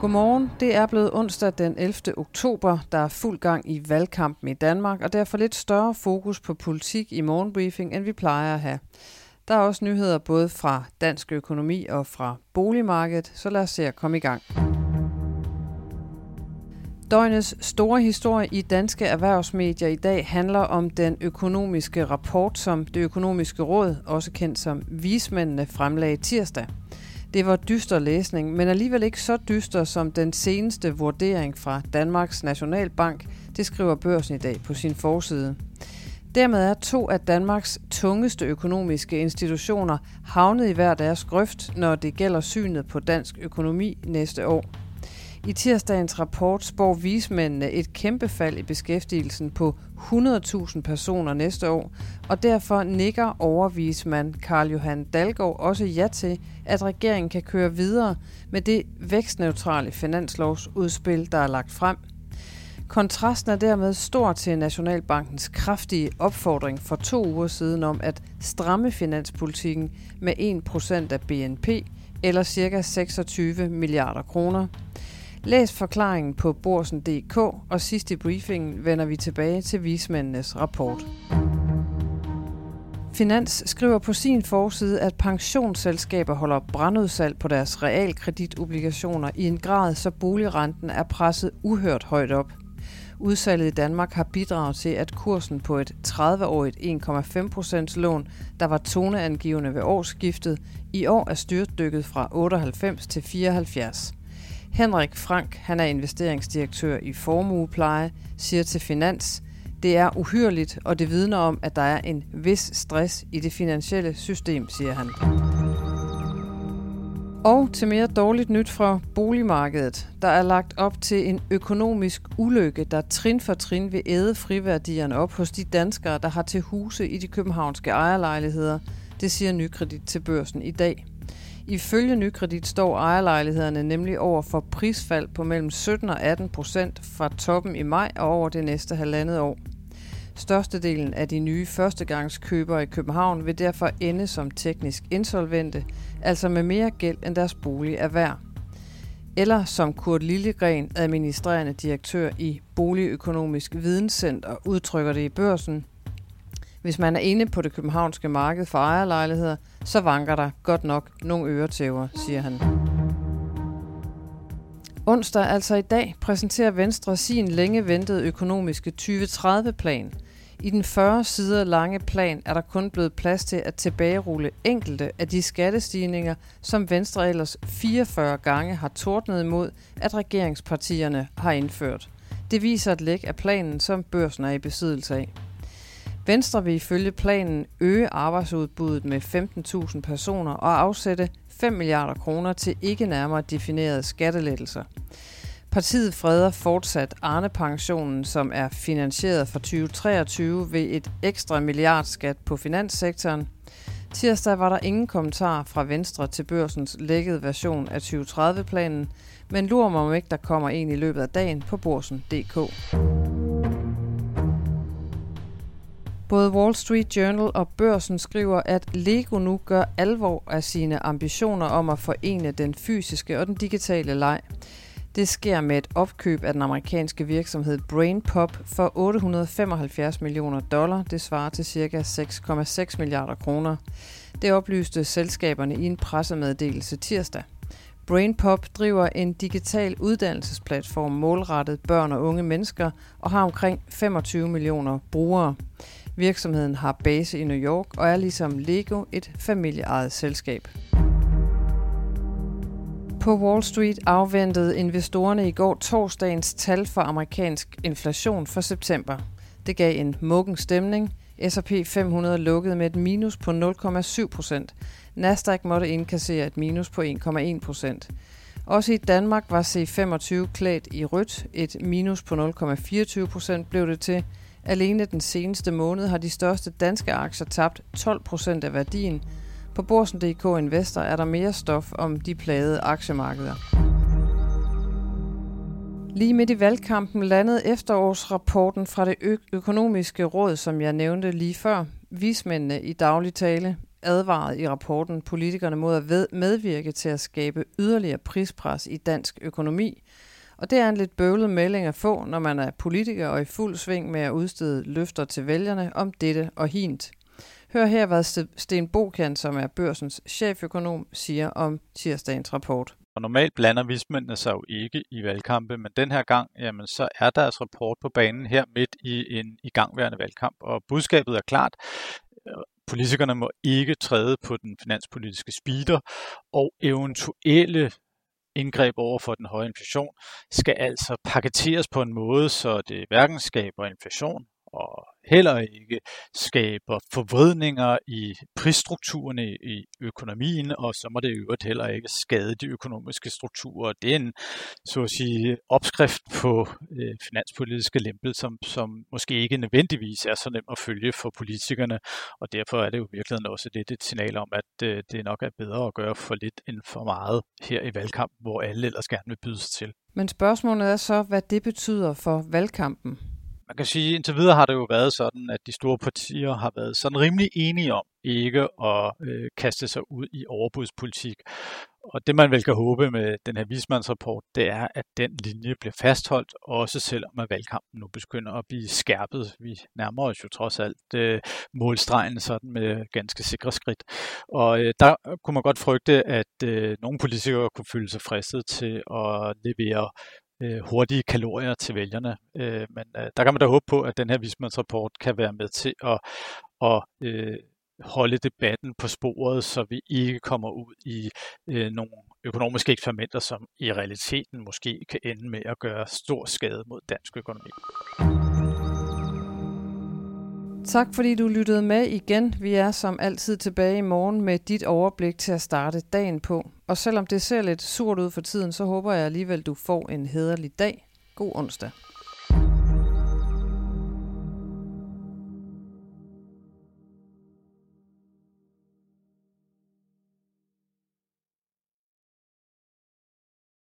Godmorgen. Det er blevet onsdag den 11. oktober. Der er fuld gang i valgkampen i Danmark, og derfor lidt større fokus på politik i morgenbriefing, end vi plejer at have. Der er også nyheder både fra dansk økonomi og fra boligmarkedet, så lad os se at komme i gang. Døgnets store historie i danske erhvervsmedier i dag handler om den økonomiske rapport, som det økonomiske råd, også kendt som vismændene, fremlagde tirsdag. Det var dyster læsning, men alligevel ikke så dyster som den seneste vurdering fra Danmarks Nationalbank, det skriver børsen i dag på sin forside. Dermed er to af Danmarks tungeste økonomiske institutioner havnet i hver deres grøft, når det gælder synet på dansk økonomi næste år. I tirsdagens rapport spår vismændene et kæmpe fald i beskæftigelsen på 100.000 personer næste år, og derfor nikker overvismand Karl Johan Dalgaard også ja til, at regeringen kan køre videre med det vækstneutrale finanslovsudspil, der er lagt frem. Kontrasten er dermed stor til Nationalbankens kraftige opfordring for to uger siden om at stramme finanspolitikken med 1% af BNP eller ca. 26 milliarder kroner. Læs forklaringen på borsen.dk, og sidst i briefingen vender vi tilbage til vismændenes rapport. Finans skriver på sin forside, at pensionsselskaber holder brandudsalg på deres realkreditobligationer i en grad, så boligrenten er presset uhørt højt op. Udsalget i Danmark har bidraget til, at kursen på et 30-årigt 1,5% lån, der var toneangivende ved årsskiftet, i år er styrtdykket fra 98 til 74. Henrik Frank, han er investeringsdirektør i Formuepleje, siger til Finans, det er uhyrligt, og det vidner om, at der er en vis stress i det finansielle system, siger han. Og til mere dårligt nyt fra boligmarkedet. Der er lagt op til en økonomisk ulykke, der trin for trin vil æde friværdierne op hos de danskere, der har til huse i de københavnske ejerlejligheder. Det siger Nykredit til børsen i dag. Ifølge Nykredit står ejerlejlighederne nemlig over for prisfald på mellem 17 og 18 procent fra toppen i maj og over det næste halvandet år. Størstedelen af de nye førstegangskøbere i København vil derfor ende som teknisk insolvente, altså med mere gæld end deres bolig er værd. Eller som Kurt Lillegren, administrerende direktør i Boligøkonomisk Videnscenter, udtrykker det i børsen, hvis man er inde på det københavnske marked for ejerlejligheder, så vanker der godt nok nogle øretæver, siger han. Onsdag, altså i dag, præsenterer Venstre sin længe ventede økonomiske 2030-plan. I den 40 sider lange plan er der kun blevet plads til at tilbagerulle enkelte af de skattestigninger, som Venstre ellers 44 gange har tordnet imod, at regeringspartierne har indført. Det viser et læk af planen, som børsen er i besiddelse af. Venstre vil ifølge planen øge arbejdsudbuddet med 15.000 personer og afsætte 5 milliarder kroner til ikke nærmere definerede skattelettelser. Partiet freder fortsat Arne-pensionen, som er finansieret fra 2023 ved et ekstra milliardskat på finanssektoren. Tirsdag var der ingen kommentar fra Venstre til børsens lækkede version af 2030-planen, men lurer mig om ikke, der kommer en i løbet af dagen på borsen.dk. Både Wall Street Journal og Børsen skriver, at Lego nu gør alvor af sine ambitioner om at forene den fysiske og den digitale leg. Det sker med et opkøb af den amerikanske virksomhed BrainPop for 875 millioner dollar. Det svarer til ca. 6,6 milliarder kroner. Det oplyste selskaberne i en pressemeddelelse tirsdag. BrainPop driver en digital uddannelsesplatform målrettet børn og unge mennesker og har omkring 25 millioner brugere. Virksomheden har base i New York og er ligesom Lego et familieejet selskab. På Wall Street afventede investorerne i går torsdagens tal for amerikansk inflation for september. Det gav en muggen stemning. S&P 500 lukkede med et minus på 0,7 procent. Nasdaq måtte indkassere et minus på 1,1 procent. Også i Danmark var C25 klædt i rødt. Et minus på 0,24 procent blev det til. Alene den seneste måned har de største danske aktier tabt 12 procent af værdien. På Borsen.dk Investor er der mere stof om de plagede aktiemarkeder. Lige midt i valgkampen landede efterårsrapporten fra det ø- økonomiske råd, som jeg nævnte lige før. Vismændene i daglig tale. advarede i rapporten politikerne mod at medvirke til at skabe yderligere prispres i dansk økonomi. Og det er en lidt bøvlet melding at få, når man er politiker og i fuld sving med at udstede løfter til vælgerne om dette og hint. Hør her, hvad Sten Bokan, som er børsens cheføkonom, siger om tirsdagens rapport. Og normalt blander vismændene sig jo ikke i valgkampe, men den her gang, jamen, så er deres rapport på banen her midt i en igangværende valgkamp. Og budskabet er klart, politikerne må ikke træde på den finanspolitiske speeder, og eventuelle indgreb over for den høje inflation skal altså paketeres på en måde, så det hverken skaber inflation og heller ikke skaber forvridninger i prisstrukturerne i økonomien, og så må det i øvrigt heller ikke skade de økonomiske strukturer. Det er en, så at sige, opskrift på øh, finanspolitiske lempel, som, som måske ikke nødvendigvis er så nem at følge for politikerne, og derfor er det jo i virkeligheden også lidt et signal om, at øh, det nok er bedre at gøre for lidt end for meget her i valgkampen, hvor alle ellers gerne vil byde sig til. Men spørgsmålet er så, hvad det betyder for valgkampen man kan sige, indtil videre har det jo været sådan, at de store partier har været sådan rimelig enige om ikke at øh, kaste sig ud i overbudspolitik. Og det man vel kan håbe med den her vismandsrapport, det er, at den linje bliver fastholdt, også selvom at valgkampen nu begynder at blive skærpet. Vi nærmer os jo trods alt øh, målstregen sådan med ganske sikre skridt. Og øh, der kunne man godt frygte, at øh, nogle politikere kunne føle sig fristet til at levere øh, hurtige kalorier til vælgerne. Øh, men øh, der kan man da håbe på, at den her vismandsrapport kan være med til at, at øh, holde debatten på sporet, så vi ikke kommer ud i øh, nogle økonomiske eksperimenter, som i realiteten måske kan ende med at gøre stor skade mod dansk økonomi. Tak fordi du lyttede med igen. Vi er som altid tilbage i morgen med dit overblik til at starte dagen på. Og selvom det ser lidt surt ud for tiden, så håber jeg alligevel, du får en hederlig dag. God onsdag.